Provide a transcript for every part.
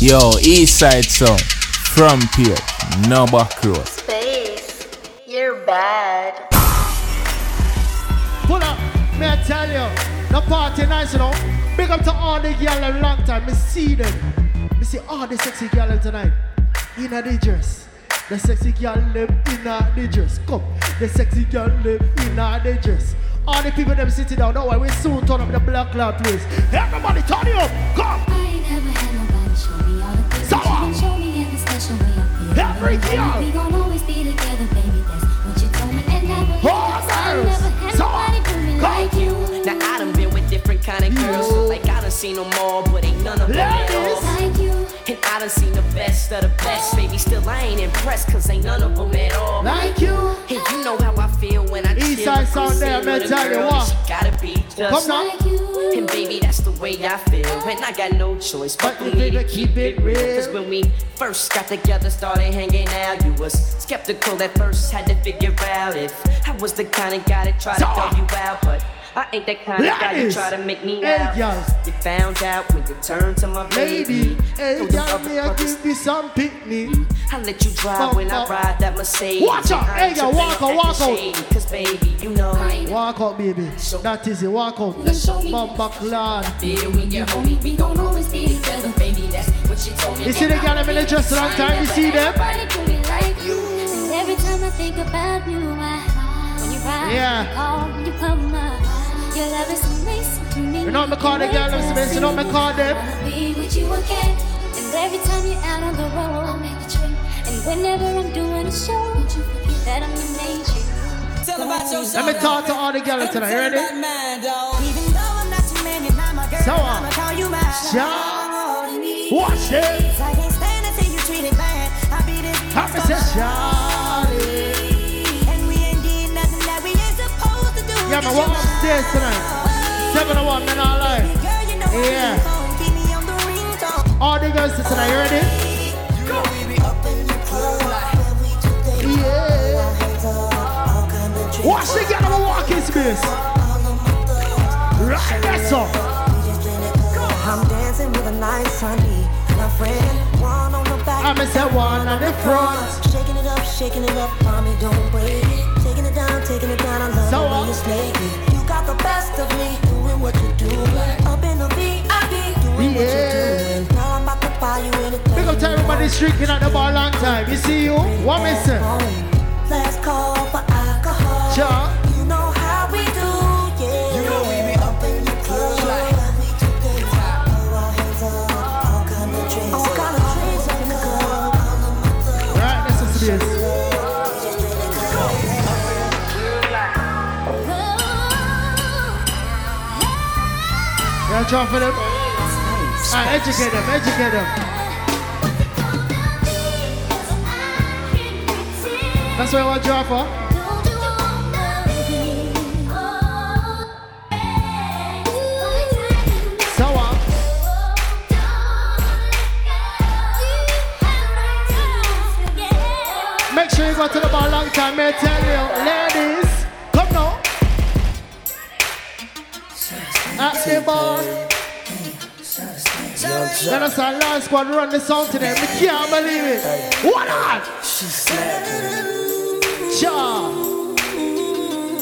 Yo, East Side Sound. From Pier. No back road. Space. You're bad. Pull up. May I tell you. The party nice, you know. Big up to all the girls in long time. Me see them. Me see all the sexy girls tonight. In a dress. The sexy girl live in a the dress. Come. The sexy girl live in a the dress. All the people them sitting down. Don't we soon turn up the black cloud place. Everybody turn it up. Come. I feel Every. We gon' always be together, baby. That's what you told me, and I believe All it. I girls. never had So nobody do me go. like you. Now I done been with different kind of girls. Look like I done seen them all, but ain't none of them at all. Like you. And I done seen the best of the best, baby. Still I ain't impressed, cause ain't none of them at all. Like you. And you know how I feel when I East chill sound Chrissy there, man, tell you what. She gotta be Come just now. Like you. And baby, that's the way I feel. And I got no choice but, But for me to keep it real. Cause when we first got together, started hanging out, you was skeptical at first, had to figure out if I was the kind of guy that tried to So- throw you out. But I ain't that kind of guy you Ladies. try to make me Hey, out. girls. You found out when you turned to my Lady, baby. hey, Told the girl, other me I brothers, give you some picnic. I let you drive Bum, when I ride that Mercedes. Watch out. And I Hey, ain't girl, tripping walk on out, walk acting out. Cause baby, you know I ain't Walk out, baby. So that is it. Walk out. Bumba clan. feel when you hold me. We gon' always be together, baby. That's what she told me. You see the girl I'm in the dress a long time. You see them? Nobody do me like you. And every time I think about you, I when you ride, Yeah. you call, when you come up, your You know me call the girl them space. You know me call them. Wanna be with you again. And every time you're out on the road, I'll make a trip. And whenever I'm doing a show, don't you forget that I'm your major. Tell about yourself. Let me talk to all the girls tonight. You ready? Even though I'm not your man, you're not my girl. So, I'ma call you my Ja. Watch it. I can't stand to see you treated bad. I beat it. Happy say Charlie. And we ain't did nothing that we ain't supposed to do. Yeah, man, walk upstairs tonight. Seven to one, man, all lie. Girl, you know what Yeah. you phone, keep me on the ringtone. All the girls tonight. You ready? Yeah. Watch the girl I'm walking space. Right, that's all. I'm dancing with a nice honey. My friend, one on the back. I'm say one on the front. Shaking it up, shaking it up, mommy, don't break it. Taking it down, taking it down, I love So the way uh, you snake it. You got the best of me, doing what you do. Up in the VIP, doing what Yeah. you're doing. Now I'm about to buy you anything. Big up to everybody drinking at the bar long time. You see you? What say? Last call for alcohol. Ja. Draw for them. Educate them, educate them. That's what I want to draw for. So make sure you go to the bar long time. May I tell you, ladies, At the bar. Then I saw Lance Squad run the sound today. Me can't believe it. What on? Ja.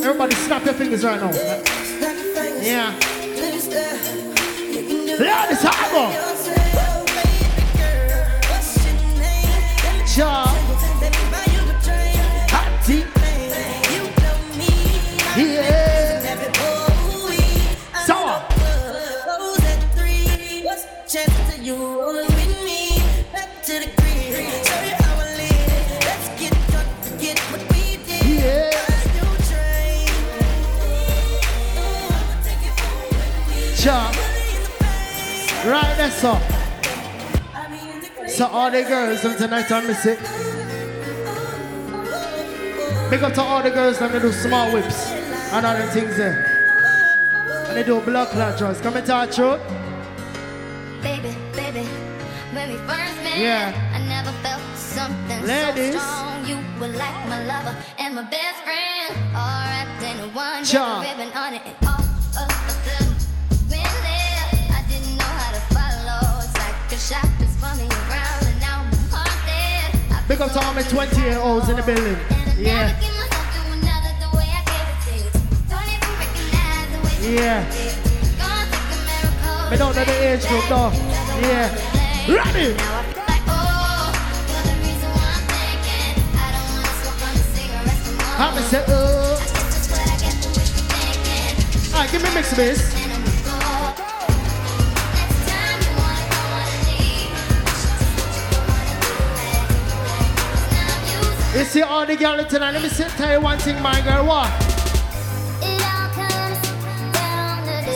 Everybody snap your fingers right now. Yeah. Ladies, how go? Ja. Hattie. Yeah. All. So all the girls them tonight on miss it. Big up to all the girls they do small whips and all them things there. And they do blood clot drugs. Come and talk through. Baby, baby, when we first met, Yeah. I never felt something Ladies. so strong. You were like my lover and my best friend. All wrapped in one ribbon on it. Big up to all my 20 year olds in the building. Yeah. Yeah. Me don't know the age group though. Yeah. Ready? Happy say, uh. Alright, give me a mix of this. You see all the girls tonight. Let me say, tell you one thing, my girl. What?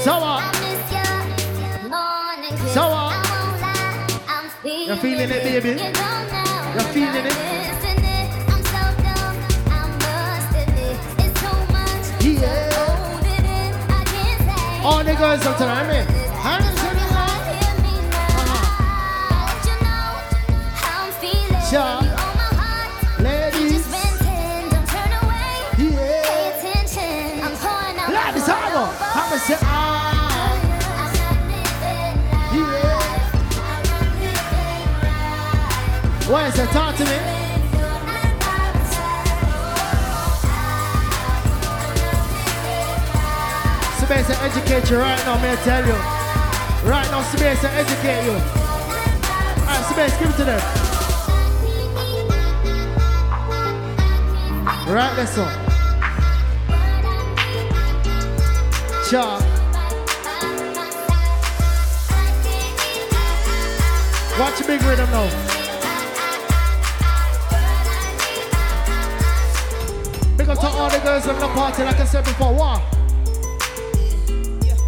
So what? So what? You're feeling it, baby? You're feeling it? Yeah. All the girls up tonight, me. Hands in the air. Sure. What is that? Talk to me. Space to educate you right now, may I tell you. Right now, Space to educate you. Alright, Space, give it to them. Right, this one. Sure. Watch the big rhythm now. Girls in the party, like I said before. What?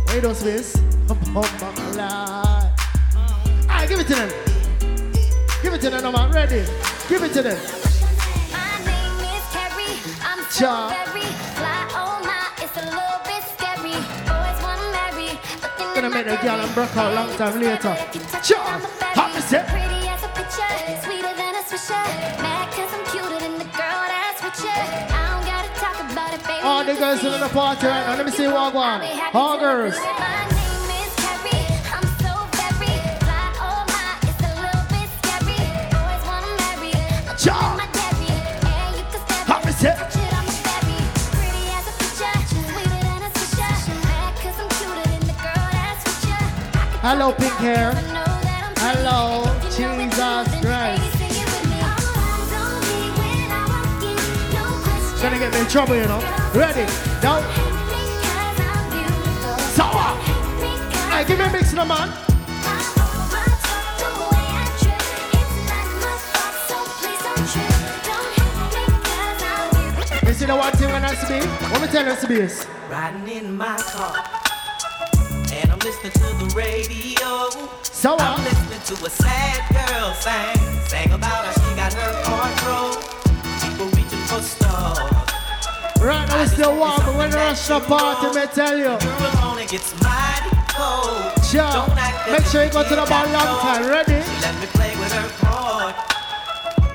Hey, those. Oh my lord. Alright, give it to them. Give it to them, man. Ready? Give it to them. Cha. Gonna make the girl and broke out long time later. Cha. Happy set. All the girls in the party right now. Let me see what one. All girls. My name is. I'm so very Gonna get me in trouble, you know. Ready? Now. Sour. Give me a mix, no man. You see the one thing when I me? What me tell you, Space? Riding in my car, and I'm listening to the radio. Sour. I'm listening to a sad girl sing, sang about how she got her heart broke. People reaching for stars. Right now, it's still warm, but when the rush the party, me tell you. Girl alone, it gets mighty cold. Sure. Don't act Make sure you go to the bar long time. Ready? She let me play with her heart.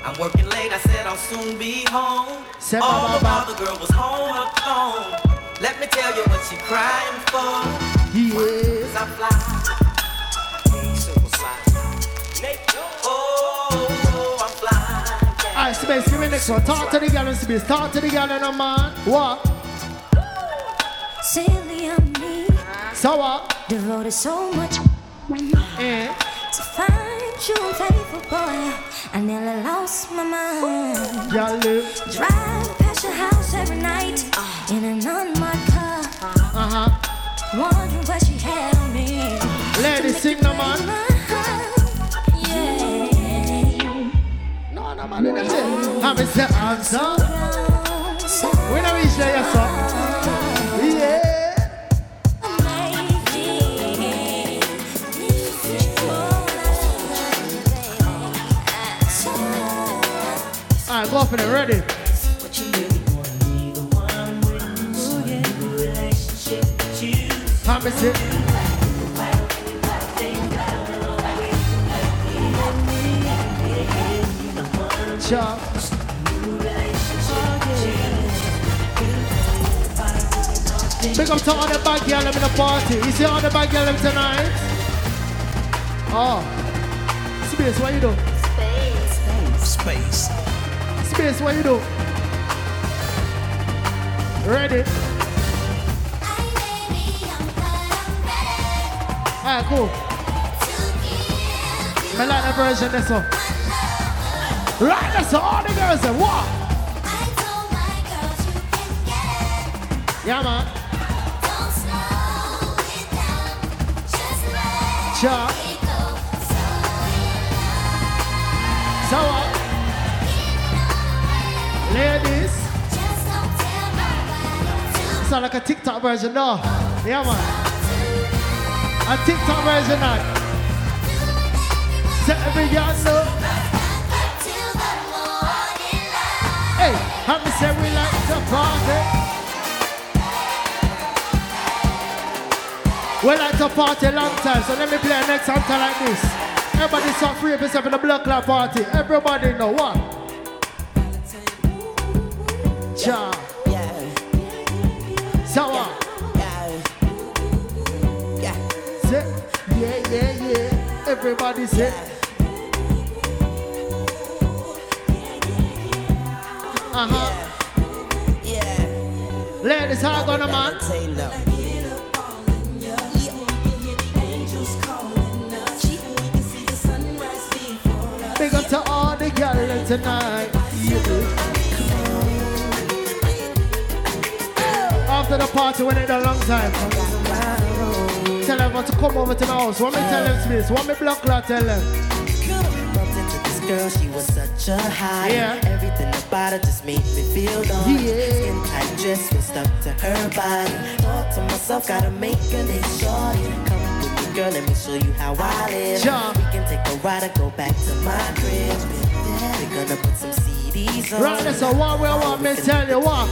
I'm working late, I said I'll soon be home. All ba, the girl was home alone. Let me tell you what she crying for. Yeah. Cause I fly. Space, give me next one. Talk to the girl in Space. Talk to the girl in a man. What? Silly on me, Sour. devoted so much Eh. to find you unfaithful boy. I nearly lost my mind. Y'all live. Drive past your house every night in an unmarked car, Uh-huh. wondering what she had on me. Ladies, sing no man. Say. Have me say answer. We don't reach there yet, sir. Yeah. Alright, go for it. Ready? Have me say. Sure. Big up to all the bad girl in the party. You see all the bad girl tonight? Oh. Space, what you do? Space. Space. Space, what you do? Ready? Alright, cool. I like the version this one. Right, that's all the girls say, what? Yeah, man. Sure. So what? Ladies, sound like a TikTok version, no? Yeah, man. A TikTok version, now. Set every girl know. Happy say we like to party. We like to party a long time, so let me play next anthem like this. Everybody start free of yourself in the blood club party. Everybody know what? Cha. Yeah. So what? Say, yeah, yeah, yeah. Yeah Everybody say. Uh huh. Ladies, how gonna man? Big up to all the girls tonight. Yeah. After the party, we need a long time. Tell everyone to come over to the house. What me tell them, Smith? What me block tell them? Bumped into this girl, she was such a high. Yeah. Her just made me feel the Yeah. Skin tight dress was stuck to her body. Thought to myself, gotta make a next shorty. Come with me, girl, let me show you how I live. Sure. We can take a ride and go back to my crib. We're gonna put some CDs on. Right, that's a what we want me tell you what.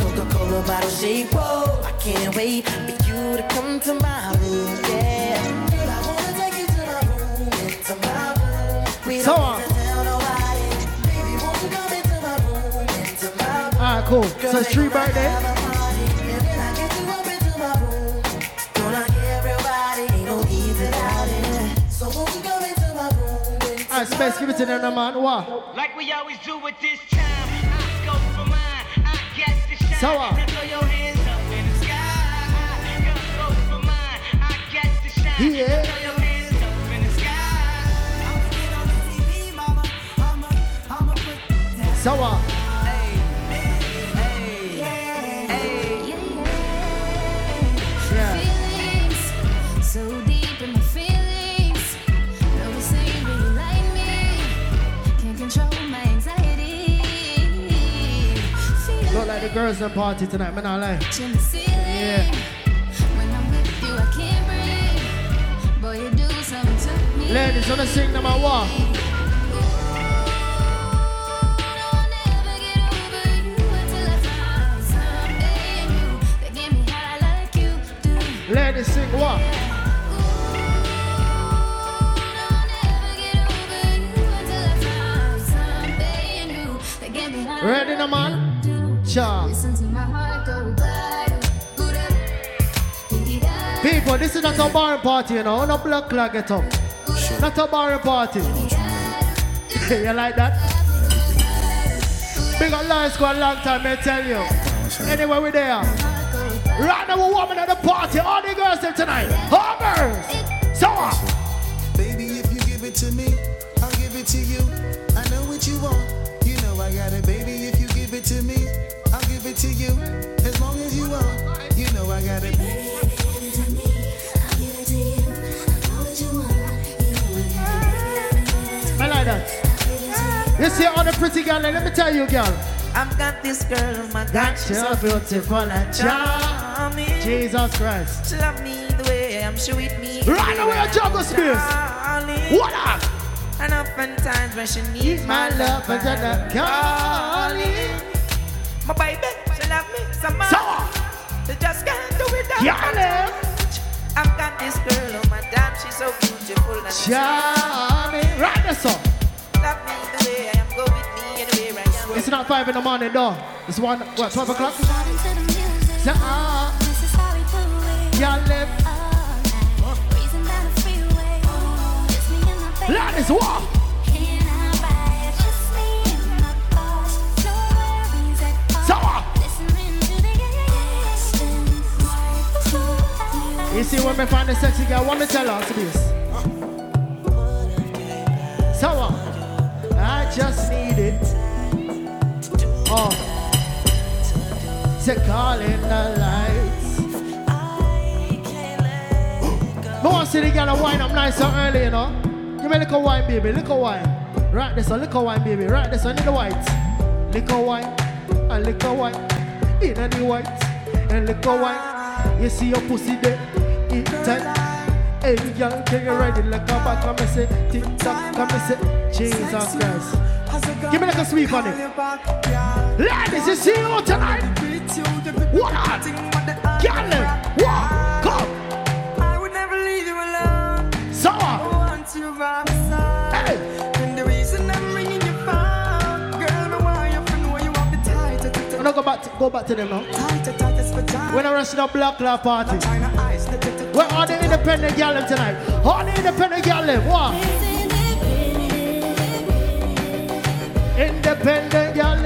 Coca-Cola bottle shape. Whoa, I can't wait for you to come to my room. Come into my room, into Alright, Space, give it to them, man. What? Like we always do at this time, I go for mine. I get the shine. So what? Now throw your hands up in the sky. Girl, go for mine. I get the shine. Yeah. Now throw your hands up in the sky. I'ma get on the TV, mama. I'ma, I'ma put that. So what? Girls in the party tonight, man. I lie. in the ceiling. Yeah. When I'm with you, I can't breathe. Boy, you do something to me. Ladies, wanna sing them a what? I'll never Listen to my heart go. People, this is not a bar party, you know. No blood clot get up. Not a bar party. you like that? Big up Lion Squad long time, I tell you. Anyway, we there. Right now, we're warming at the party. All the girls there tonight. All. So what? Baby, if you give it to me, I'll give it to you. I know what you want. You know I got it, baby. If you give it to me, to you. As long as you want, you know I got it. I like that. You see all the pretty girl, let me tell you, girl. I've got this girl on my God, she's so beautiful and charming. charming. Jesus Christ. She love me the way I'm sure with me. Right now, we're jungle space. What up? And oftentimes when she needs Need my love and I'm then calling. My baby, she me so much. So what? She just can't do without Girl, eh? I've got this girl on my dime, she's so beautiful and Charming. Right there, son. love me the way I am, go with me anywhere I am. It's not five in the morning, though. It's one, what, 12 o'clock? Vibing to the music. Say, ah, You see when me find a sexy girl, what me tell her to this? So what? I just need it. Oh. To call in the lights. But want to see the girl wine up nice and early, you know? Give me a little wine, baby, little wine. Right, this one, little wine, baby. Right, this one, in the white. Little wine, a little wine. In the white, and little wine. You see your pussy there, eat tight. Hey, girl, can you ride it like a back? Come and say, tick tock, come and say, Jesus Christ. Give me like a sweep on it. Ladies, you see you tonight? What on? Girl, what? Come. I would never leave you alone. So I want you by my side. Hey. And the reason I'm ringing your phone, girl, me want you you have the tight, tight, not go back to, go back to them now. tight, tight, tightest for time. When I rush the black club party. Where are the independent them tonight? All the independent them, what? Independent them.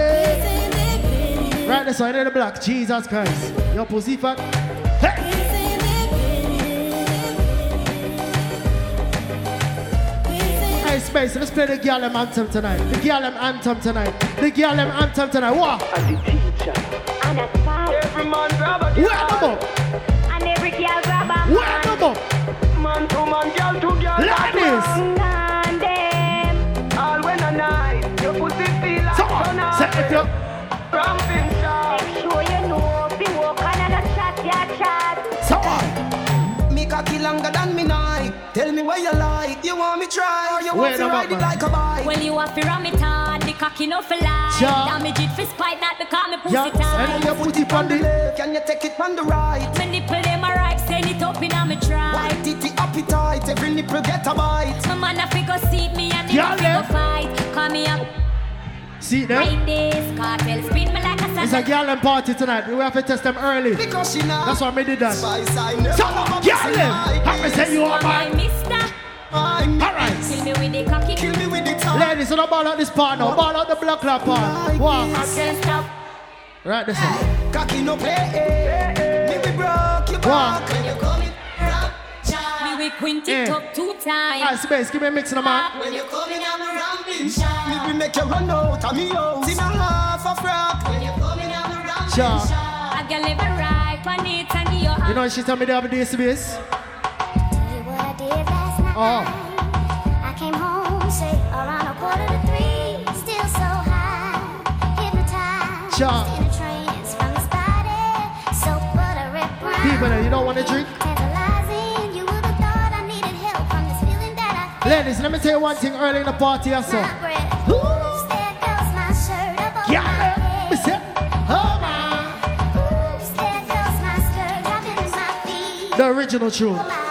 Right this side of the block. Jesus Christ. Your pussy fat. Hey! Space, let's play the girl them anthem tonight. The girl them anthem tonight. The girl them anthem tonight. What? Every man grab a Where the book? And every girl grab a Where the book? man, two man, girl, two girl. Ladies! man them. All when a night, your pussy feel like So, tonight. say if you Ramping shot. Make sure you know. Be walk on and a chat, yeah, chat. so what? Me cocky longer than me night. Tell me where you like. You want me try or you Wait want to ride it like a bike? Well, you have to ram it hard, the cocky no for life. Ja. Damage it for spite, not because me pussy Yeah, and tight. you put it on the Can you take it on the right? Me nipple them a right, send it up in a me try. White titty appetite, every nipple get a bite. My man a figure seat me and Yeah, the yeah. figure fight. Call me up, See them? right this cartel, spin me like a It's a sack. girl them party tonight. We have to test them early. Because she not That's why I did that. spice, I never So, love girl pussy them. like Happy you are My mine. Mister, I'm Alright. kill me with the cocky. Kill me with the top. Ladies, so don't ball out this part now. Ball out the black club part. What? Can't stop. Right this one. Cocky no play. Me we broke your back. When you coming round, Me we quint Eh. it up two times. Alright, Space, give me a mix in the man. When you coming on the ramping shot. Me we make you run out of me house. In a half a frock. When you coming on the ramping Sure. I can live a right on it and give you You know she told me they have a day space. What I did last night. Oh. I came home, say around a quarter to three. Still so high, hypnotized. Sure. In a trance from his body. So buttery brown. People that you don't want to drink. Tantalizing. You would have thought I needed help from this feeling that I Ladies, let me tell you one thing early in the party also. my breath. Ooh, there goes my shirt above Yeah, my me oh man. Ooh, there goes my skirt dropping in my feet. The original tune.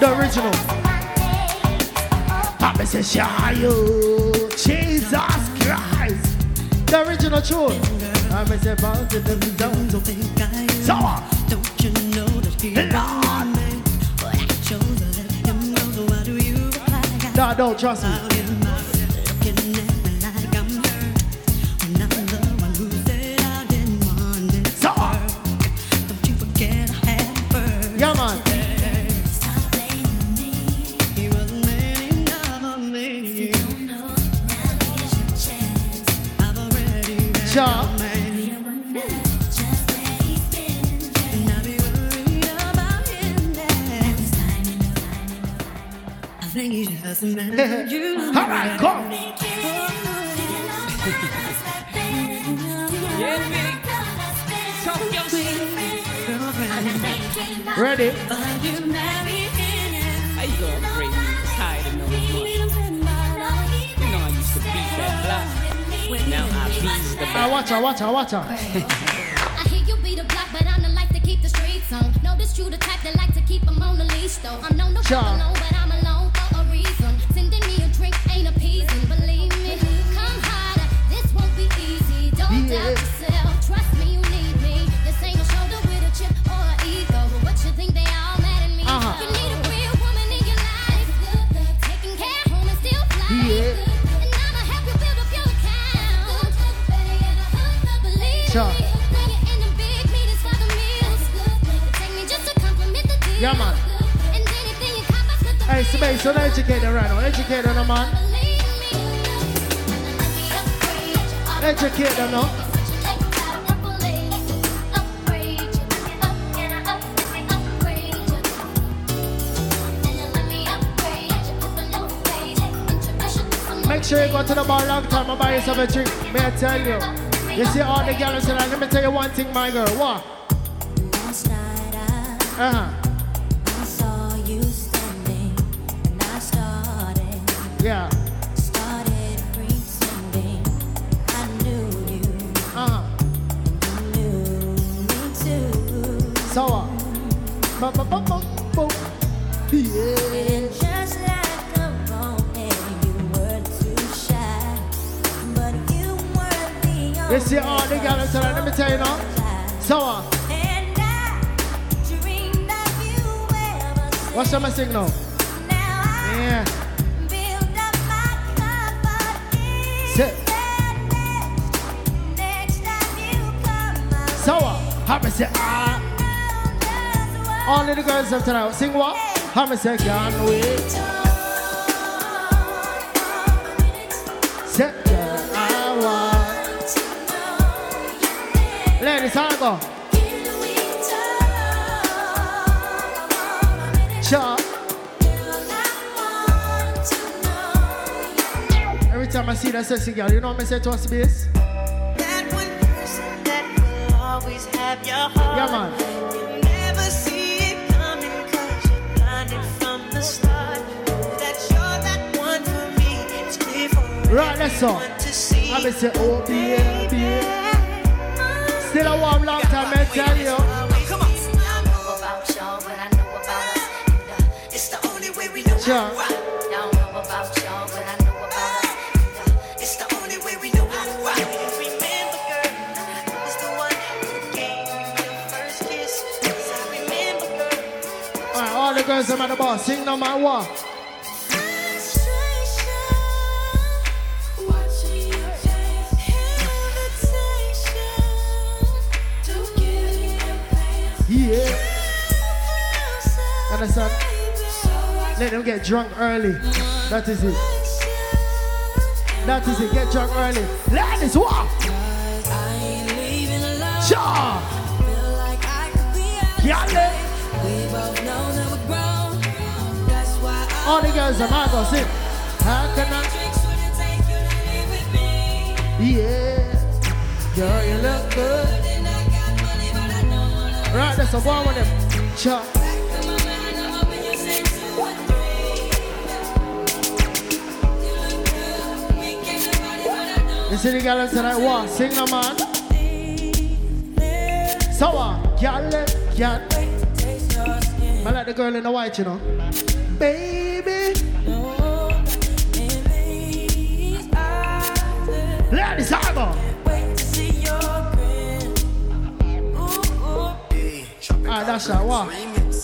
The original. Papa says, you, Jesus Christ." The original tune. Papa said, "Bounce it, them down to So, uh, Don't you know that he Lord. But I chose him. So why do you reply? no, don't trust me. All right, come. Ready? But you marry him. How you gonna bring me tired of no money? You know I used to beat that block. Now I beat the ah, I block. watch her, watch her, watch her. I hear you be the block, but I'm the life to keep the streets on. Know this true, the type that like to keep 'em on the leash, though. I'm known to Sure. walk alone, but I'm alone Yeah. doubt yourself, trust me, you need me. This ain't a shoulder with a chip or an ego. But what you think they all mad at me? Uh-huh. You need a real woman in your life. Yeah. Man. Hey, Space, don't educate them right now. Educate them, man. Educate them now. Make sure you go to the bar long time and buy yourself a drink. May I tell you? You see all the girls tonight. Let me tell you one thing, my girl. What? Uh huh. Too. So what? Ba ba ba ba. Yeah. Just like a moment, you were too shy, but you were the only You see all the girls tonight. Let me tell you now. So? And I dreamed of you ever What's your sing now? Yeah. build up my confidence. Sit. Next time you come All of the girls of tonight. Sing what? Happy say can't wait. Say girl I want. Ladies, how go? Sure. Every time I see that sexy girl, you know what I say to us, bass? That one person that will always have your heart. Yeah, man. Right, let's go. everyone to see. I be say, oh, baby. Still a warm long time, I tell you. Come on. I know about y'all, but I know about us. And, uh, It's Yeah. Understand? Let them get drunk early. That is it. That is it. Get drunk early. Ladies, what? Sure. Yeah, All the girls are mad, go sing. How can I? Yeah. Girl, you look good. Right, that's a one with them. Sure. You see the girl tonight, what? Sing no man. So what? Girl, girl. I like the girl in the white, you know. Baby. I go. Ah, that's that. What?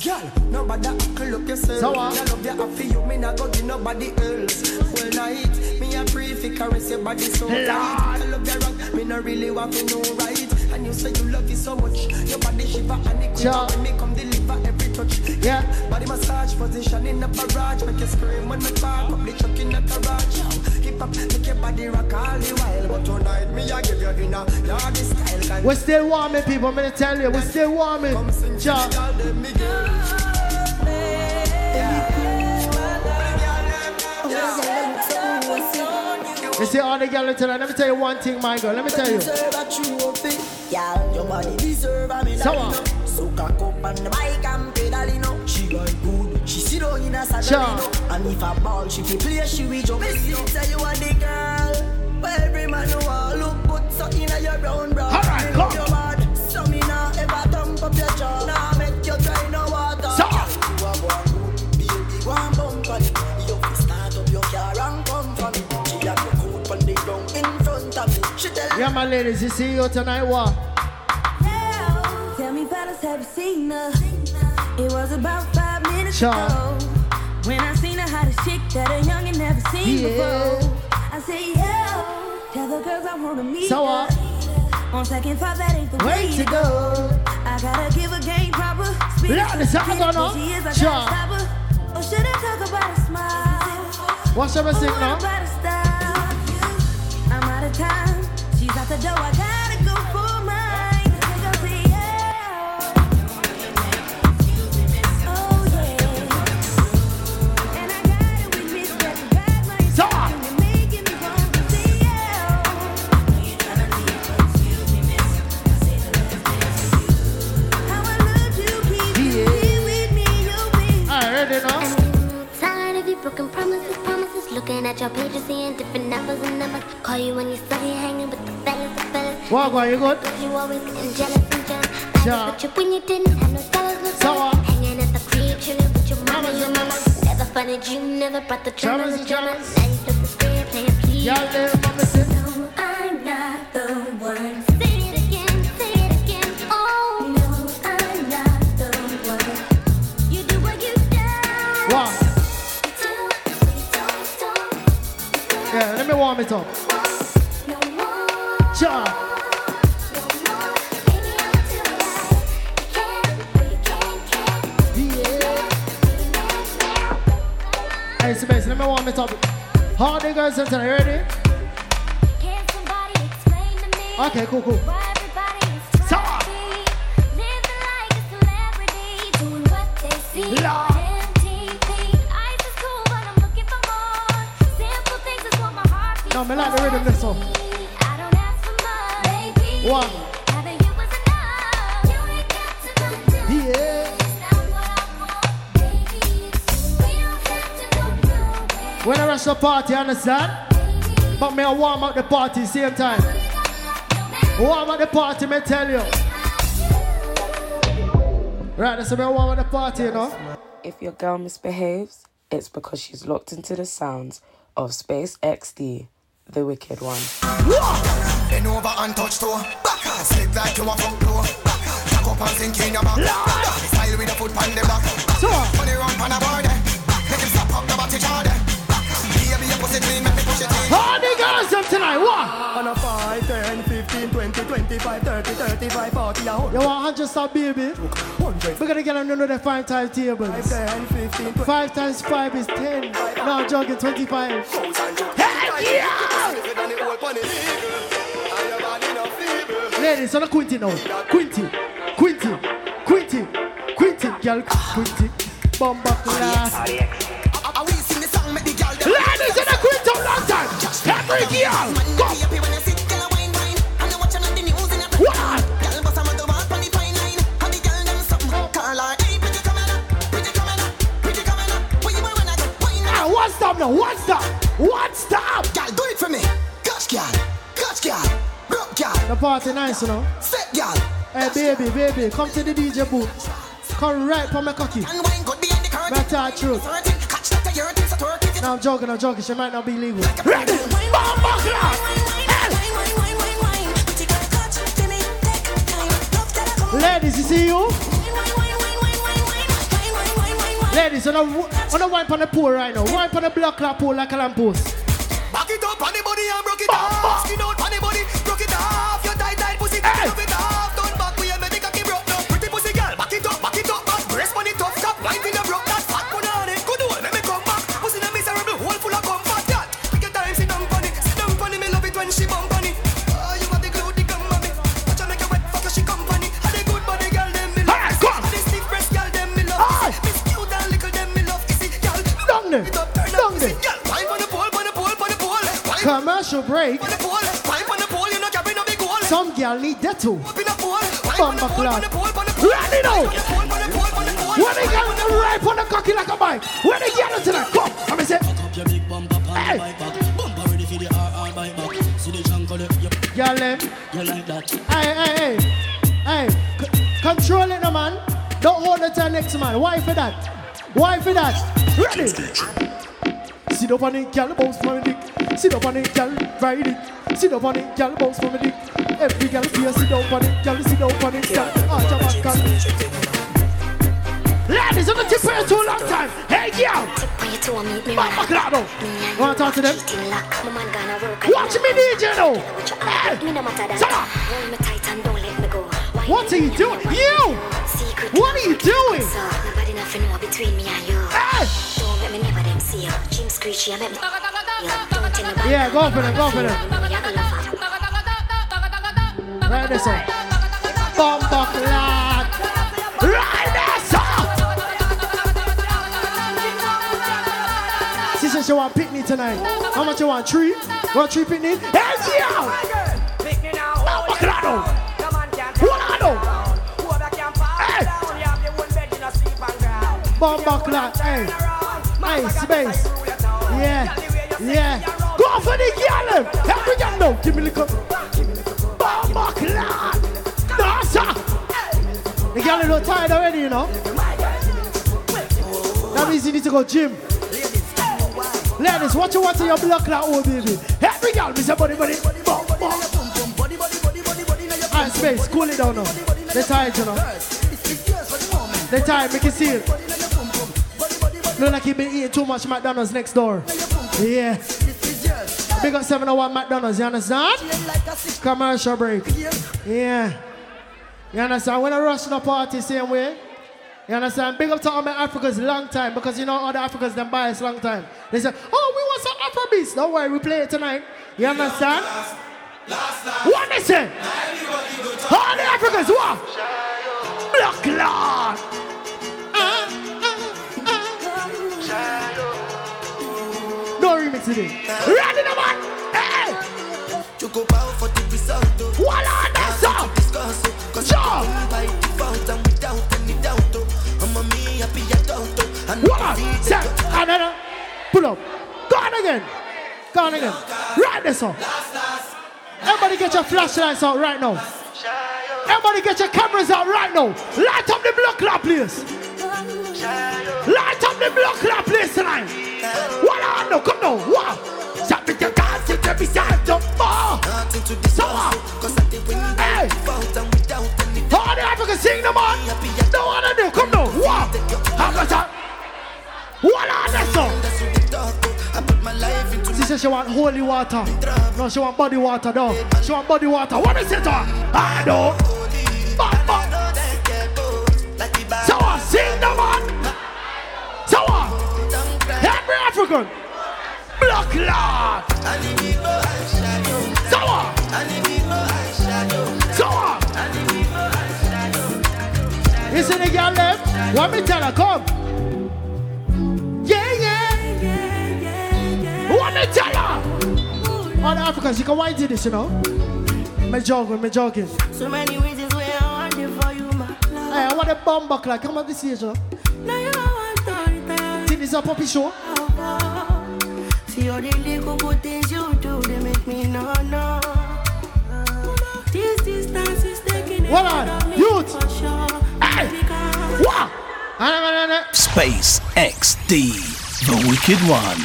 Girl, nobody can look yourself. So what? I love you, I you, me not go give nobody else. Well, night, me a pray you caress your body so tight. I love you rock, me not really want to know right. And you say you love it so much, your body shiver and it quiver when me come deliver every touch. Yeah. Body massage position in the barrage, make you scream when me park up the truck in the garage. Hip hop, make your body rock all the while, but tonight me a give you in a yardie style. Can We're still warming, people. I'm gonna tell you, we're still warming. Sure. You see all the girls tonight. Let me tell you one thing, my girl. Let me tell you. Deserve a trophy. Girl, your body deserve a medal. So you what? cock up on the bike and pedal, you. She got good. She sit down in a saddle, you. And if a ball she fi play, she will jump. Listen, say you are the girl. Where every man who want look good, so inna your brown bra. All right, come. your bad. So me nah ever thump up your jaw. Yeah, my ladies, you see you tonight, what? Tell me, fellas, have you seen her? It was about five minutes Sure. ago when I seen her hot got a chick that a youngin' never seen Yeah. before. I say, yo, tell the girls I wanna meet So her. On second thought, that ain't the Way way to go. I gotta give a game proper. Speak Yeah, on. She is, I Sure. gotta stop her. Or should I talk about a smile? What shall I sing now? I'm out of time. She's out. I gotta go for mine. They gon' say, yeah. Oh, yeah. And I got it with me, that you got my So And you're making me want to say, yeah. How I love you, keep you here with me, you'll be. I ready now. Tired of your broken promises, promises. Looking at your pages, seeing different numbers and numbers. Call you when you're study hanging with the fellas, the fellas. What, what, you good? You always getting jealous and jealous. I Sure. was with you when you didn't have no dollars, no So dollars. what? Hanging at the crib, chilling with your mama, your mama. Never funded you, never brought the Dramas dramas and and dramas. Now you flip the script, playing please. Y'all there, mama say. No, I'm not the one. Say it again, say it again. Oh, no, I'm not the one. You do what you do. What? Yeah, let me warm it up. Cool, I'm looking for more. Simple things is what my heart beats No, me like the rhythm this song. I don't ask for much, baby. One. Nowhere. When I rush the party, understand? But me I warm up the party same time. Warm up the party, me tell you. Right, that's me I warm up the party, you know. If your girl misbehaves, it's because she's locked into the sounds of Space XD, the wicked one. Bend over and touch toe. Back and slip like you a fuck blow. Back up and sink in your back. Back Style with a foot on the back. So, Funny run on a board how the girls them tonight? What? On a 5, 10, 15, 20, 25, 30, 35, 40, a whole You want 100 stop, baby? 100. We're gonna get on under the five times tables. 5, 10, 15, 20. Five times five is ten. Now I'm jogging 25. Ladies, on a Quinty now. Quinty, Quinty, Quinty, Quinty, girl, Quinty. Bomba class. News in a What? Girl, bust a mother walk on the fine line. And the girl them something. Call her, hey, pretty coming up, ah, pretty coming up, coming up. Go? Now. Girl, do it for me. Catch girl, catch girl, broke girl, The party nice, you know. set girl. Hey, baby, baby, come to the DJ booth. Come right for my cocky. And wine good behind the curtain. That's our truth. Things, so twerk it. Now I'm joking, I'm joking. She might not be legal. Ready? Bomba class. Ladies, you see you? Ladies, on a, on a wipe on the pool right now. Wipe on the block clock pool like a lamppost. Back it up on the body and broke it. Skin out now. On the pole, on the pole, on the pole. When they get right on the cocky like a bike. When they get tonight, come. I'm say, hey. Girl, them. You like that. Hey, hey, hey. Hey, c- control it, no man. Don't hold it to the next man. Why for that? Why for that? Ready? Sit up on it, girl, bounce for me dick. Sit up on it, girl, ride it. Sit up on it, girl, bounce for me dick. Every girl here, sit down on it, girl, sit down on it, girl. Arch your back and Ladies, I'm not tip for too long time. Hey, girl. Mama want to talk to them? Watch me, DJ, though. Hey. Sama. What are you doing? You! What are you doing? Nobody nothing know between me and you. Hey. Yeah, go for it, go for it. Right this up. Bomba clad. Right this up. She said she want picnic tonight. How much you want? Three? Want three picnic? Bomba clad. What I know? Hey! Bomba clad. Hey. Hey, space. Yeah. Yeah. Go for the girl. Every girl now. Give me the cup. Bomba clad. Dancer. The girl not tired already, you know. That means you need to go gym. Ladies, what you want in your block like oh baby? Every girl, say body, body, bum, bum. Alright, space, cool it down now. They tired, you know. They tired, make it see it. Look like he been eating too much McDonald's next door. Yeah. Big up 701 McDonald's, you understand? Commercial break. Yeah. You understand? When I rush the party, same way. You understand? Big up to all my Africans long time because you know all the Africans them buy us long time. They say, oh, we want some Afro beats. Don't worry, we play it tonight. You understand? What they say? All the Africans, what? Black Lord. Today. Ready, the man? Hey! You go bow for the result. Voila, that's Nothing to discuss, oh, 'cause Sure. By default and without any doubt. oh. I'm a me happy adult. and Voila, I feel set, another. Pull up. Go on again. Go on again. Right this up. Everybody get your flashlights out right now. Everybody get your cameras out right now. Light up the block please. Light up the block club, please tonight. What on now? Come now. What? It, you dance it every side. Jump more. Nothing oh, 'cause I did win by Hey. default and without any All the Africans sing them on. No one to do. Come. What? How that? What on what talk, oh. I my life into She said she want holy water. No, she want body water though. She want body water. What is it? I know. Every African. Black Lord. So what? So what? You see the girl left? Let me tell her, come. Yeah, yeah, yeah, yeah, yeah. What me tell her? All the Africans, you can white this, you know. Me joking, me joking. So many reasons why I want it for you, my love. Hey, I want a bomb back like come on this stage, you know. Now you want to See this is a puppy show. See all the little good things you do, they make me no no. This distance is taking it What out of me Youth. for sure. Hey! Space XD, the wicked one.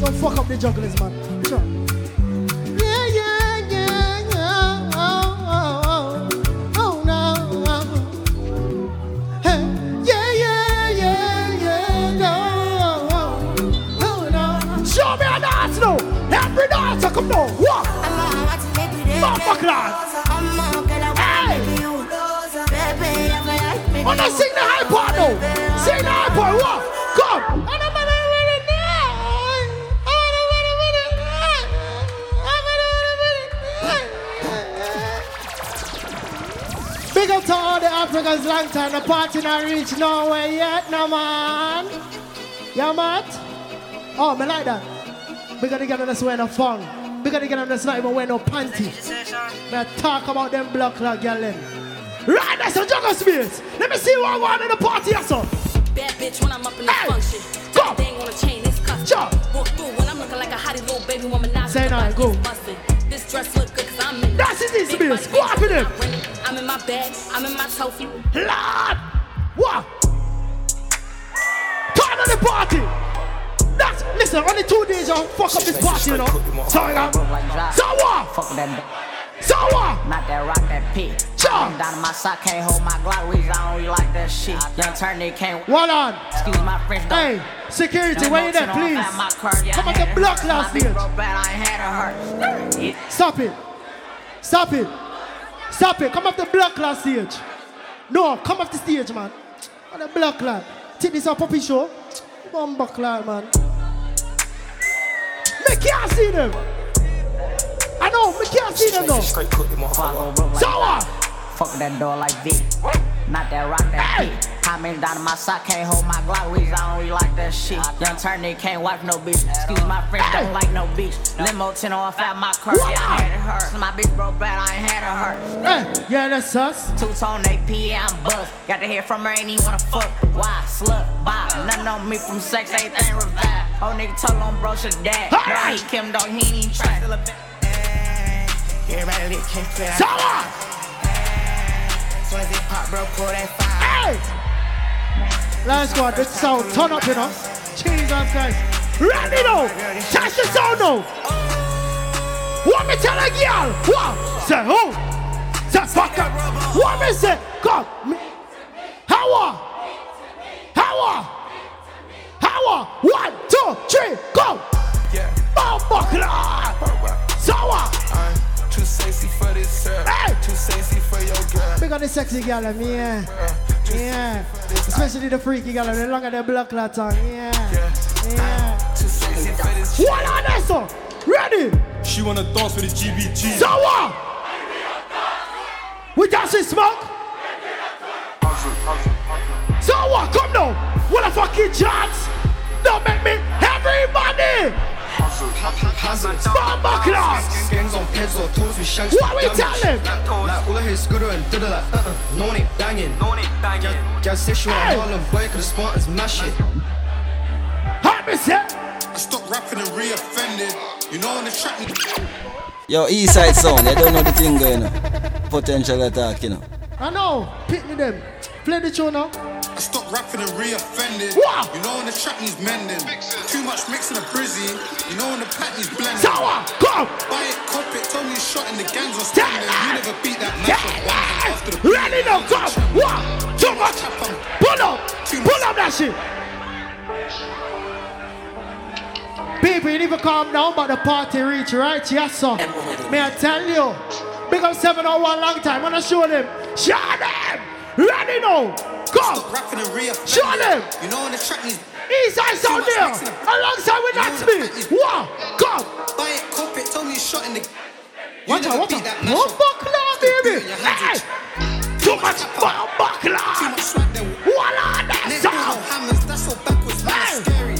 Don't fuck up the jugglers, man. Sure. Bumper class. Hey. Oh, no, sing the high part now. Sing the high part. What? Come. Big up to all the Africans long time. The party not reach nowhere yet, no man. Yeah, man. Oh, me like that. Big up the girl that's wearing a fun. Big up the girl that's not even wearing no panty. Me talk about them black clock girl them. Right, that's a juggle space. Let me see what I want in the party, yes, sir. Bad bitch when I'm up in the function. Go. Thing on a chain, it's custom. Sure. Walk through when I'm looking like a hottie little baby woman. Now Say no, go. This dress look good cause I'm in it. That's it, this Big space. money Go up in it. I'm in my bag, I'm in my trophy. Lord! What? Turn on the party! That's, listen, only two days I'll fuck up this party, you know? So, I got, so what? Fuck them. Sour. Not that rock, that pit. I'm down my sock, can't hold my Glock. Reason I don't really like that shit. Young turn, they can't. One on. Excuse my French, though. Hey, security, where you at, please? Come on the block last year. stage. bad, I had a hurt. Stop it. Stop it. Stop it. Come off the block last stage. No, come off the stage, man. On the block lad. Take this a puppy show. Bumba cloud, man. Me can't see them. I know, me can't see them though. Straight cook them off. Sour. Fuck that door like Vic. Not that rock, that pit. Comments down in my sock, can't hold my Glock. Reason I don't really like that shit. Young turn, they can't wipe no bitch. Excuse my friends, don't like no bitch. Limo 10 off at my car, yeah, I had it hurt. My bitch broke bad, I ain't had her hurt. Hey, yeah, that's us. Two tone AP, I'm bust. Got to hear from her, ain't even wanna fuck. Why? Slut, bop. Nothing on me from sex, everything revive. Oh, nigga told on bro, should dad. No, he Kim, dog, he ain't even try. Everybody lit, can't clear Sour! As soon as it pop, bro, pull that fire. Hey! Last one, the sound, turn up, you know. Change up, guys. Ready now! Touch the sound now! What me tell a girl? What? Say who? Say fuck up. What me say? Come. Me. How are? How are? How are? One, two, three, go! Yeah. Bomb buckler! Sour! I'm too sexy for this, sir. Hey! Too sexy for your girl. Big on the sexy gal, them, yeah. Uh, yeah. Especially the freaky gal, the longer the blood clot tongue, yeah. Yeah. Too sexy for this. What on that song? Ready? She wanna dance with the GBG. So what? We dancing smoke? So what? Come now. What a fucking chance. Don't make me everybody. What we tell them? Like all his good and did like uh uh. No one banging. No one banging. Girl say she want boy, cause the Spartans mash it. How me say? I stopped rapping and re-offended. You know on the track. Yo, East Side Sound, you don't know the thing going on. Potential attack, you know. I know. Pick me them. Play the tune now. I stopped rapping and re-offended. What? You know when the track needs mending. Too much mixing a brizzy. You know when the pack needs blending. Sour, come. Buy it, cop it. Tell me shot in the gangs are standing. You never beat that match of one after the Ready now, come. One, too much. Pull up. Pull up that shit. People, you need to calm down, but the party reach right, yes, sir. May I tell you? Big up 701 long time. Wanna show them? Show them! Ready now! Come! Stop rapping and re-offended. Show them! You know when the track needs Eastside sound there! Alongside with that's me! One, come! Buy it, cop it. Tell me shot in the. Watch out, watch out! One buckler, baby! Hey! Too much buckler! Too much swag there. One on that Neck sound! no hammers. That's so backwards, man. Hey. Scary.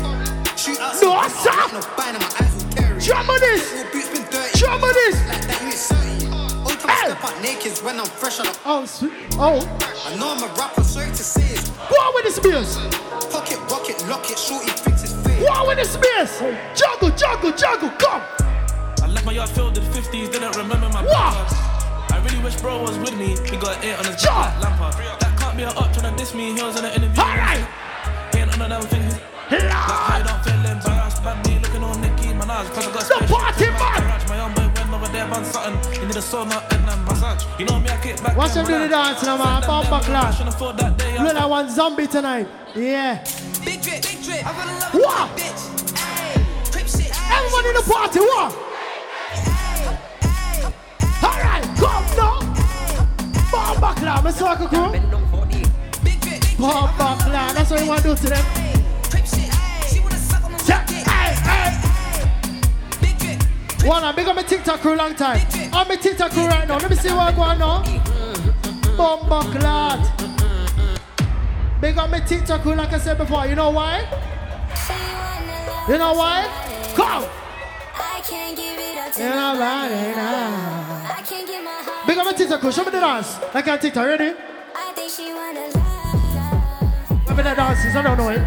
Shoot out No, some- sir. No buying and my eyes will carry. Drum on this! All boots been dirty. Drum on this! Like that, you ain't certain. Only I step out naked when I'm fresh out of. Oh, sweet. Oh. I know I'm a rapper, sorry to say it. Go on with the space! Pocket, rocket, lock it, shorty fix his face. Go on with the space! Juggle, juggle, juggle, come! I left my yard filled with 50s, didn't remember my What? blood. I really wish bro was with me. He got eight on his back like Lampard. That can't be a up trying to diss me. He was in an interview. Alright. He ain't on them things. Like I don't feel embarrassed by me looking all Nicki Minaj. Cause I got The party man! My young boy went over there, man, something. He need a sauna and a massage. You know me, I kick back. Watch then them do the dance now, man. Bomba class. Couldn't afford that day. Look at one zombie tonight. Yeah. Big drip, big drip. I wanna love What? bitch. Ayy, crip shit. Everyone in the party, what? Alright, come now. Bomba class, Mr. Waka Crew. Bomba class, that's what you want to do to them. One, I'm big on my TikTok crew long time. I'm my TikTok crew right now. Let me see what I'm going on. Bomba clad. Big on my TikTok crew like I said before. You know why? You know why? Come. I can't give it up to nobody. I my. Big on my TikTok crew. Show me the dance. Like on TikTok. Ready? I think she wanna love. Let me the dances. I don't know it.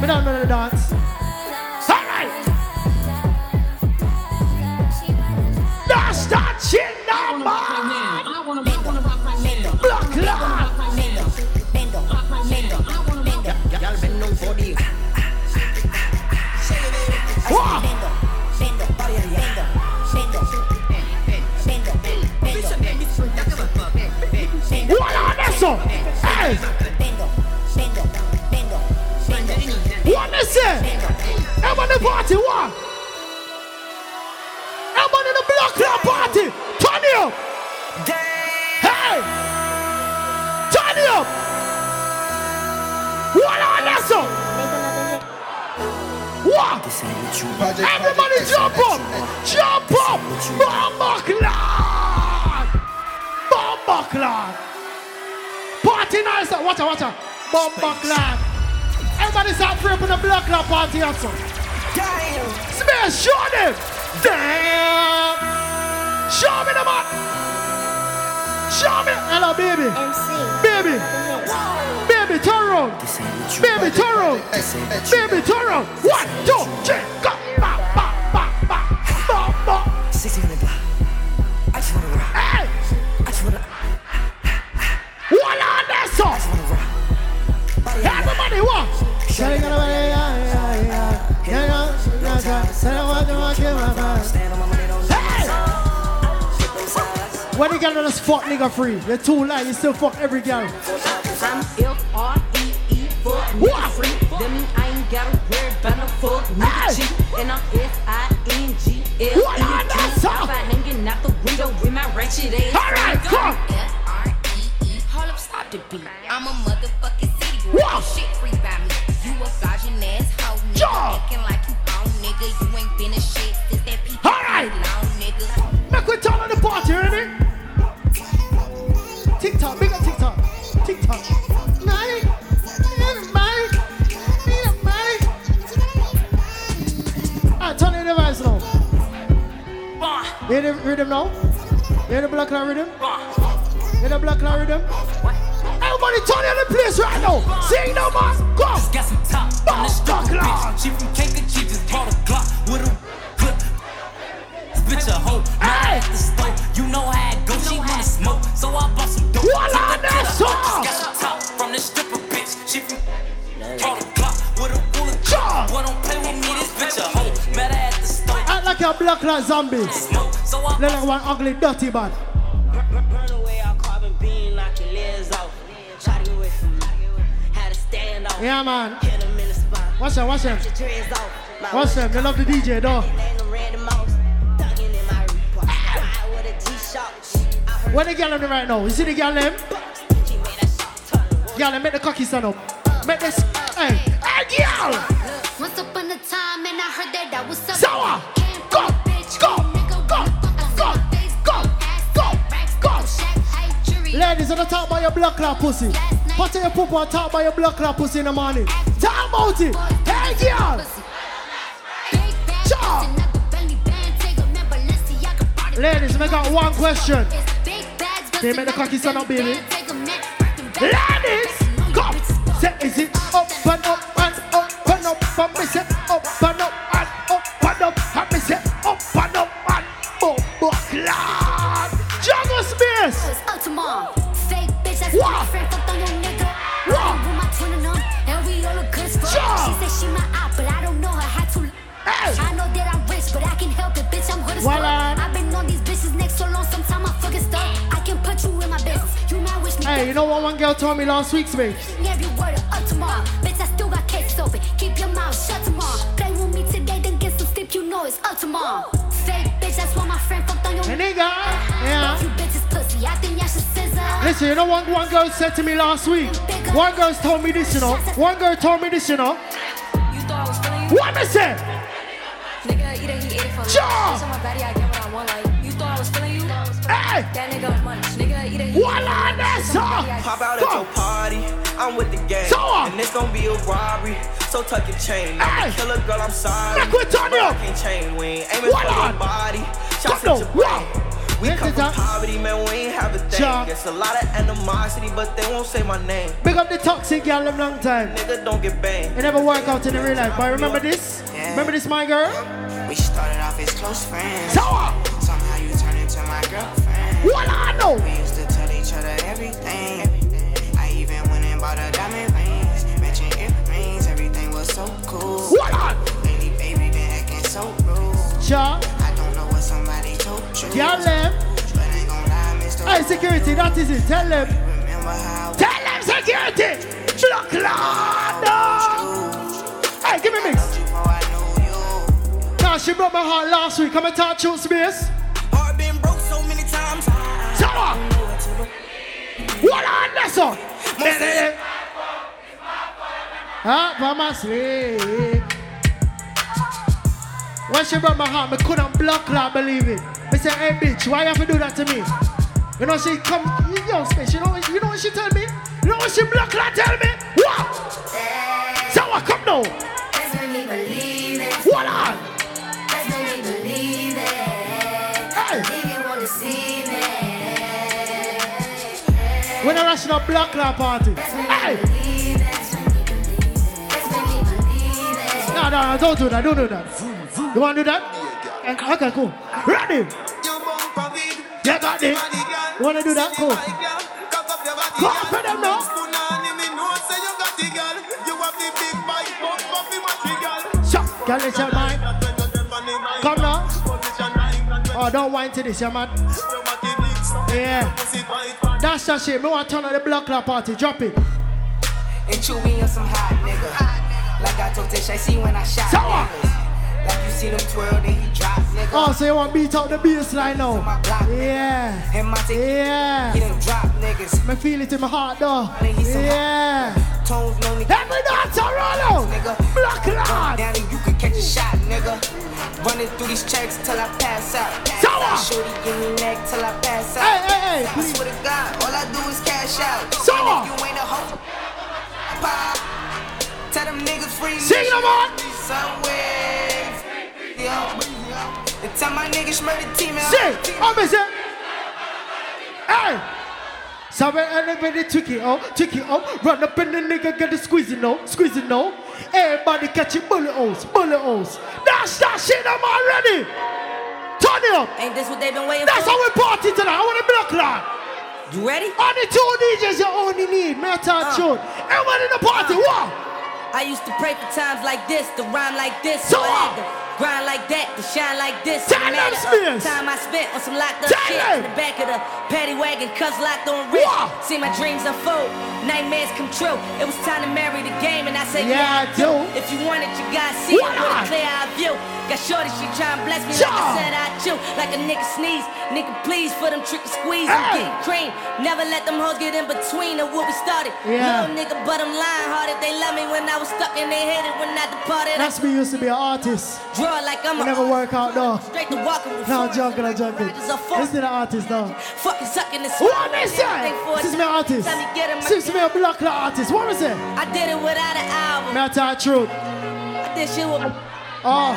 Me don't know the dance. Rasta Chinama. I want Block lock. bend the. Hey. Bendo, Bendo, Bendo, Bendo. What is it? Everybody party, what? Block club party. Turn it up. Hey! Turn it up. What on that song? What? Everybody jump up! Jump up! Bomba clan! Bomba clan! Party nice! Watch out, watch out! Bomba clan! Everybody start in the black club party also. Damn! Smash, show them! Damn! Show me the man! Show me! Hello, baby! Baby! Baby, turn around! Baby, turn around! Baby, turn around! One, two, three, go! Ba, ba, ba, ba, ba, ba. 1600 block. I just wanna rock. Hey! I just wanna. What on that song? Everybody, what? Shawty got a body, yeah, yeah, yeah. Yeah, yeah, yeah, yeah. When the girl just fuck nigga free, you're too light, you still fuck every girl. I'm F-R-E-E, fuck nigga free. Mean I ain't gotta worry about no fuck nigga cheat. And I'm S-I-N-G-L-E-T. What on that song? Outside hanging out the window with my ratchet ass. All right, come. Hold up, stop the beat. I'm a motherfucking city girl. Shit free by me. You a dodging ass hoe, nigga. Acting like you own, nigga. You ain't been a shit Hear the rhythm now? Hear the black line rhythm? Hear the black line rhythm? Everybody turn on the place right now. Sing no more. Go. Just got some top from the strip Fuck Lord. bitch. She from Kankakee, just brought a Glock with a clip. This bitch a hoe, Hey. at the stove. You know how it go, she wanna smoke, so I bought some dope. Voila, Took her to that's the Just got some top from the stripper bitch. She from brought a black line zombie. Smoke, so I Look like one ugly, dirty man. Burn away our carbon beam, knock your legs off. Try to get away from me. Had to stand off. Yeah, man. Hit them in the spot. Watch them, watch them. Your dreads off. My Watch them. They love the DJ, though. Ain't no Randy Moss. Thugging in my Reebok. Ride with a G-Shock. I heard Where the girl on the right now? You see the girl them? she made that shot turn. Girl, make the cocky stand up. Make this. Hey, hey, girl. Once upon a time, and I heard that that was something. Sour. Ladies, on the top by your blood clot pussy. Put your poop on top by your blood clot pussy in the morning. Talk about it. Hey, girl. Ladies, we got one question. They make the cocky stand up, baby. Ladies, come. Say, is it up and up and up and up? And me say up and up and up and up. And me say up and up and up. Buckland. Jungle space. As fuck. Bitch. On you Hey, you know what one girl told me last week, Smith? Every word tomorrow. Bitch, I still got cases open. Keep your mouth shut tomorrow. Play with me today, then get some sleep. You know it's up tomorrow. Fake bitch, that's why my friend fucked on your nigga. Yeah. Listen, you know what one girl said to me last week? One girl told me this, you know. One girl told me this, you know. You thought I was feeling you? What me say? Nigga, eat it, he ate it for Ja. life. on my body, I get what I want. Like, you thought I was feeling you? Hey. That nigga money. Nigga, eat it, he What on that song? Pop out at your party, I'm with the gang. So what? And it's gonna be a robbery, so tuck your chain. I'm Hey. a killer girl, I'm sorry. Make we turn. I can't change, we ain't aiming for on? your body. Shots at your on, brain. Wow. We Make come from poverty, man, we ain't have a thing. Ja. It's a lot of animosity, but they won't say my name. Big up the toxic girl them long time. Nigga, don't get banged. It never work out in the real life. But remember this? Remember this, my girl? We started off as close friends. So what? Somehow you turned into my girlfriend. What I know? We used to tell each other everything. I even went and bought a diamond rings, matching earrings. Everything was so cool. What on? Lately, baby, been acting so rude. Ja. Somebody told you. Girl them. But ain't gon' lie, Mr. Hey, security, that is it. Tell them. Tell them security. Block Lord. Hey, give me a mix. Now she broke my heart last week. Come and talk to space. Heart been broke so many times. Sour. What on that song? Up for my sleep. When she broke my heart, me couldn't block her, believe it. Say, hey bitch, why you have to do that to me? You know she come, yo, space. You know, you know what she tell me? You know what she block her tell me? What? Sour, come now. Let's make me believe it. What on? Let's make me believe it. If you wanna see me. When I rush to a black club party. Hey! No, no, no, don't do that, don't do that. You want to do that? Okay, cool. Ready? You got it. You want to do that? Cool. On for them now. Girl, it's your mind. Come now. Oh, don't whine to this, yeah, man. Yeah. That's that shit. Me want to turn on the black club party. Drop it. And chewy on some hot nigga. Like I told Tish, I see when I shot Sour. Like you see them twirl, then he drop nigga. Oh, so you want to beat out the bass line now? Yeah. And my take, Yeah. he done drop niggas. Me feel it in my heart though. Yeah. Tones nigga. Every dance I roll out. Nigga. Black Run lord. Down and you can catch a shot, nigga. Running through these checks till I pass out. Pass out. Shorty give me neck till I pass out. Hey, hey, hey, I swear to God, all I do is cash out. If you ain't a hoe, pop. Tell them niggas free. Sing them on. Somewhere. Yo. And tell my niggas murder team out. Say, I'm a say. Hey. So when anybody tricky oh, tricky oh, run up in the nigga get the squeezing no, squeezing no. Everybody catch it bullet holes, bullet holes. That's that shit I'm already. Turn it up. Ain't this what they've been waiting That's for? how we party tonight. I want to block that. You ready? Only two DJs you only need. Metal Uh. tune. Everyone in the party, what? I used to pray for times like this, to rhyme like this, So so I had to grind like that, to shine like this. Tell No them matter Spears. of Time I spent on some locked up Tell shit in the back of the paddy wagon, cuz locked on. What? See my dreams unfold, nightmares come true. It was time to marry the game, and I said, Yeah, I do. If you want it, you gotta see What it with a clear eye view. Got shorty, she tryna bless me Yeah. like I said I chew, like a nigga sneeze. Nigga, please for them trick squeeze. Hey. I'm getting cream. Never let them hoes get in between of what we started. Yeah. Little nigga, but I'm lying hearted. They love me when I was stuck in their head and they hated when I departed. That's me used to be an artist. Draw like I'm a never work out though. straight to walking with No, I'm joking, I'm joking. riders of four. Listen to the artist though. Fucking sucking this. What they say? This is my artist. Let me get him. This is my black artist. What is it? I did it without an album. Me tell the truth. I did shit with. Oh,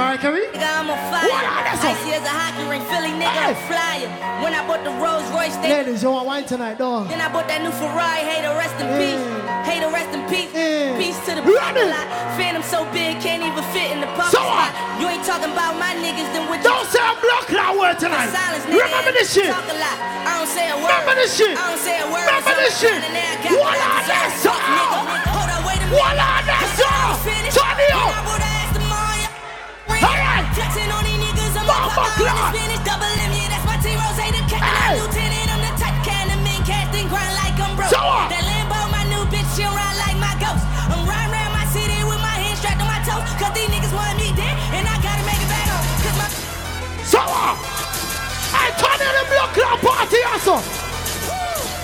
Mariah Carey? Nigga, I'm on fire. What on that song? Icy as a hockey ring, Philly nigga, Hey. I'm flyer. When I bought the Rolls Royce, they Ladies, you want wine tonight, though? Then I bought that new Ferrari, hater rest in peace. Hater rest in peace. Mm. Peace to the it. lot. Phantom so big, can't even fit in the parking So spot. what? You ain't talking about my niggas, then what Don't say I'm black that word tonight. Silence, nigga, Remember this shit. Talk a lot. I don't say a word. Remember this shit. I don't say a word. Remember this shit. trying to now got What what I on deserve. that Fuck, song? nigga, niggas, I'm Bumper like, pop clock. on this finish, double M, yeah, that's my T-Rose, the captain, Hey. I'm lieutenant, I'm the type can of men, casting grind like I'm broke. So what? That Lambo, my new bitch, she ride like my ghost. I'm riding around my city with my hands strapped on my toes, cause these niggas want me dead, and I gotta make it back home, cause my... So what? I turn in the black club party also.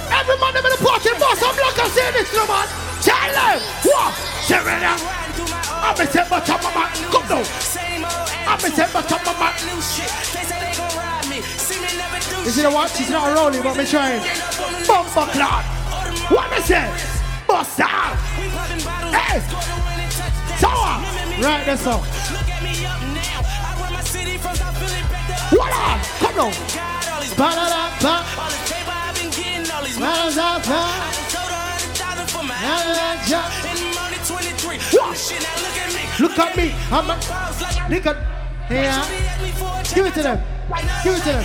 Every man in the party, boss, I'm black and say this, no man. Tell them. What? Serena. I'm a set but top of my Come down. I'm a but top of my You see the what? She's not rolling, but me trying. Bumper clock. What me say? Bust down. Hey. So what? Right, that's all. What on? Come on. Ba-da-da-ba. Ba-da-da-ba. Ba-da-da-da. What? Look at me. I'm a. Yeah. Give it to them. Give it to them.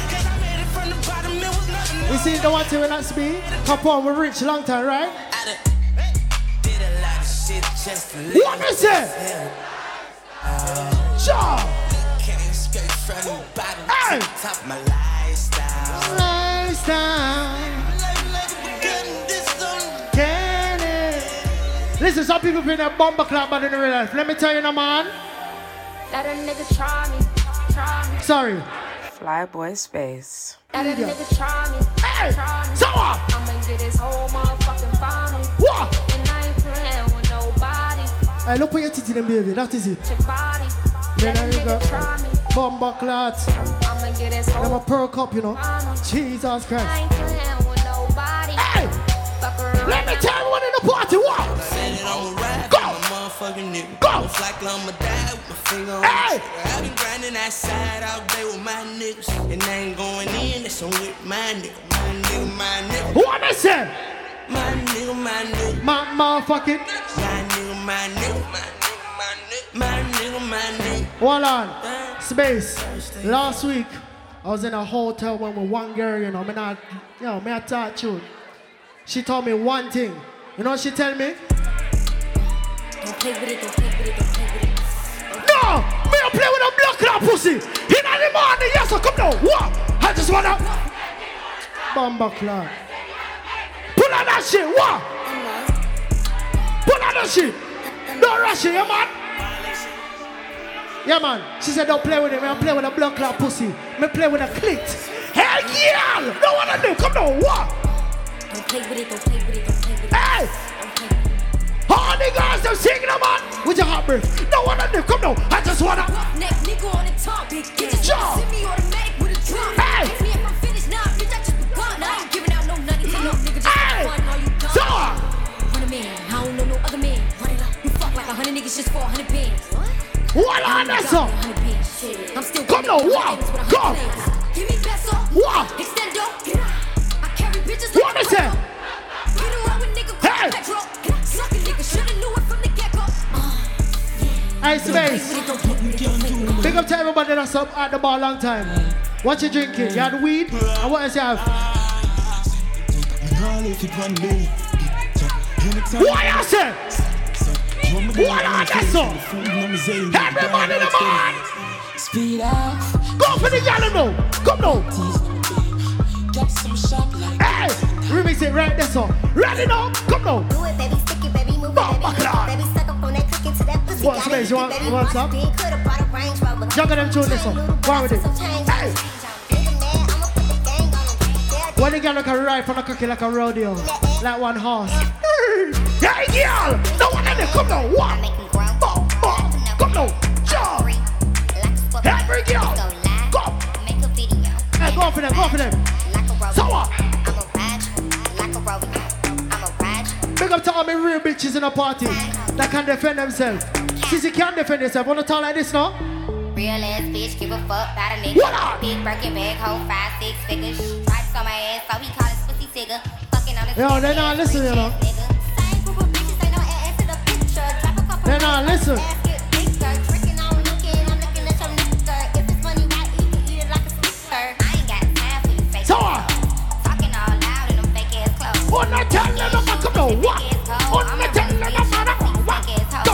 You see the one with that speed? Come on, we're rich long time, right? What is it? Sure. Hey. Lifestyle. Can it? Listen, some people bring a bomber clap but in real life. Let me tell you, no man. Let a nigga try me, try me. Sorry. Flyboy space. Let a Idiot. nigga try me, try me. so what? I'ma get his whole motherfucking family. What? And I ain't playing with nobody. Hey, look what you're teaching them, baby. That is it. Your body. Then Let a there you go. nigga try me. Bomber clats. I'ma get his Them a whole perk up, you know. Jesus I Christ. ain't playing with nobody. Hey! Fuck around. Let me tell everyone in the party what? Motherfucking nigga. Go. Most likely I'ma die with my finger on Hey. the trigger. I been grinding outside all day with my niggas. And I ain't going in, that's on with my nigga. My nigga, my nigga. What I said? My nigga, my nigga. My motherfucking. My nigga, my nigga. My nigga, my nigga. My nigga, my nigga. Hold on. Space. Last week, I was in a hotel when with one girl, you know, me not, you know, me I talk to her. She told me one thing. You know what she tell me? Don't play with it, don't play with it, don't play with it. No! Me a play with a blood clot pussy! In the morning, yes, sir, come now! What? I just wanna... Bomber clot. Pull out that shit, what? Pull out that shit! Don't rush it, yeah, man! Yeah, man. She said, don't play with it, man. Play with a blood clot pussy. Me play with a clit. Hey, yeah! No one to do. Come now, what? Don't play with it, don't play with it, don't play with it. Hey! All the girls, them singing, man. With your heart breath. No one do. Come now. I just wanna... Neck nigga on the top, big get this Jump. send me automatic with a drum. Hey. Ask me if I'm finished, nah, bitch, I just begun. I ain't giving out no nutty to no nigga, just Hey. for fun, all you done. So, Run a man, I don't know no other man. Run it up, you fuck like a hundred niggas just for a hundred bands. what on that song? I'm still Come now, what? Come. Give me. What? Extendo. I carry bitches What is that? Around with nigga Hey. Hey, Space. Big up to everybody that's up at the bar long time. What you drinking? You had weed? And what else you have? What you say? What on that song? Everybody in the bar! Speed off. Go for the yellow now. Come now. Get some shop like Hey, remix it right there, song. Ready now? Come now. Do it, baby, stick it, baby, move it, baby, Bomba clock. baby, suck up on that click into that pussy. What, Got Space, you want- you want some? big, coulda bought a Range Rover. Juggle them tune this one. Go with it. Hey. When the girl look a ride from the cocky like a rodeo, like one horse. Hey, girl! No one in there, come now, what? Bum, bum, Come now, jump! Every girl, go! Hey, go for them, go for them. So what? Big up to all my real bitches in a party that can defend themselves. Sissy can't defend herself. Wanna talk like this now? Real ass bitch, give a fuck about a nigga. What up? Big Birkin bag, hold five, six figures. Stripes on my ass, so he call his pussy tigger. Fucking on his Yo, they not listen, you know. They not listen. So what? Oh, not tell them no man come now, what? Not tell no no what? Go.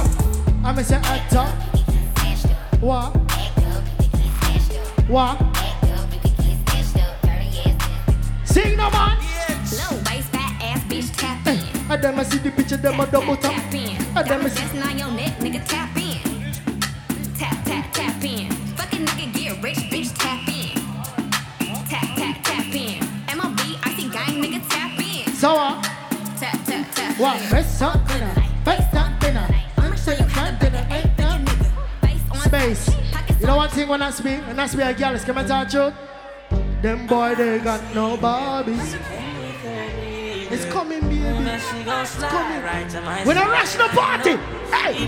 I'ma say at top. What? What? Sing no man. Low waist, fat ass bitch, tap in. I them I see the picture, them a double tap. I I Diamonds see. on your neck, nigga, tap in. Tap, tap, tap in. What? Best shot dinner. Best shot dinner. I'm sure you dinner. Ain't space. You know one thing when I speak, when I speak a girl, is come and talk truth. Them boy they got no Barbies. It's coming, baby. It's coming. When I rush the party, hey.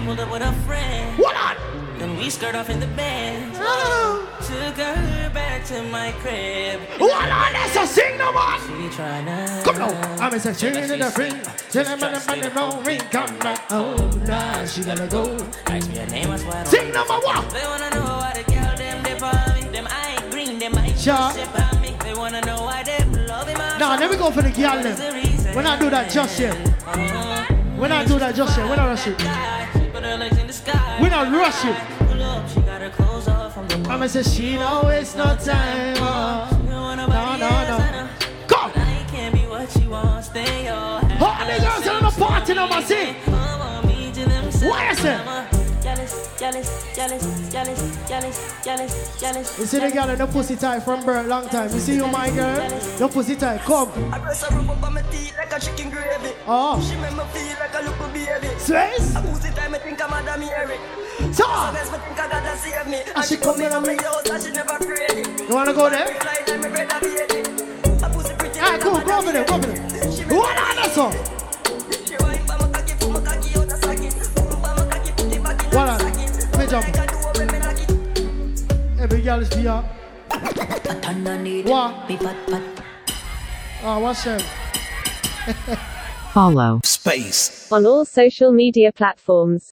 What on? We skirt off in the band. Took her back to my crib. What on? That's a sing no man. She tryna. Come on. I'm a section in the ring. Tell them on the money, no ring. Come back. Oh, nah, she gotta go. Ask me her name, I swear. I Sing number one. They wanna know why the girl them dip on me. Them eye green, them eye Sure. sip me. They wanna know why them love him. Now, let me go for the girl them. When I do that just yet. Uh-huh. When I do that just yet. When I rush it. Put her legs in the sky. When I rush it. Pull up, she got her clothes off from the I'ma say she don't waste no time. Oh. No, no, no. Come. I can't be what you want, stay your All the girls in the party now, I see. What is it? Jealous, jealous, jealous, jealous, jealous, jealous, jealous. You see the girl in the pussy tight from birth, long time. You see you, my girl? The pussy tight, come. I press her rub up my teeth like a chicken gravy. Oh. She make me feel like a little baby. Sways? I pussy time, I think I'm Madam Mary. So. Sometimes I think I gotta save me. And she come in on me. house and she never. You wanna go there? Fly like my brother baby. I pussy pretty Alright, cool, go over there, go over there. What on that song? She wine for my cocky, for my cocky, out of socket. Boom for my cocky, put it back in What the on? socket. Let me jump. Make her do what me like it. Every girl is for you. What? Oh, what's that? Follow Space. on all social media platforms.